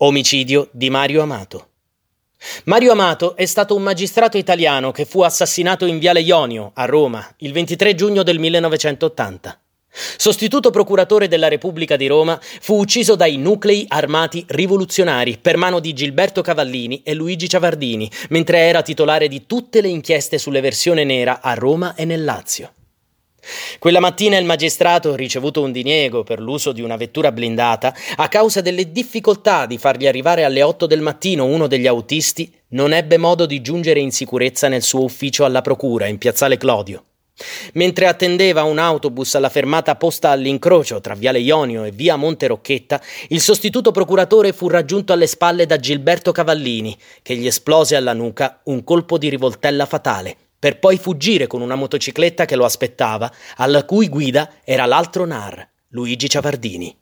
Omicidio di Mario Amato. Mario Amato è stato un magistrato italiano che fu assassinato in Viale Ionio, a Roma, il 23 giugno del 1980. Sostituto procuratore della Repubblica di Roma, fu ucciso dai nuclei armati rivoluzionari per mano di Gilberto Cavallini e Luigi Ciavardini, mentre era titolare di tutte le inchieste sull'eversione nera a Roma e nel Lazio. Quella mattina il magistrato, ricevuto un diniego per l'uso di una vettura blindata, a causa delle difficoltà di fargli arrivare alle 8 del mattino uno degli autisti, non ebbe modo di giungere in sicurezza nel suo ufficio alla procura in piazzale Clodio. Mentre attendeva un autobus alla fermata posta all'incrocio tra Viale Ionio e Via Monte Rocchetta, il sostituto procuratore fu raggiunto alle spalle da Gilberto Cavallini, che gli esplose alla nuca un colpo di rivoltella fatale per poi fuggire con una motocicletta che lo aspettava, alla cui guida era l'altro NAR, Luigi Ciavardini.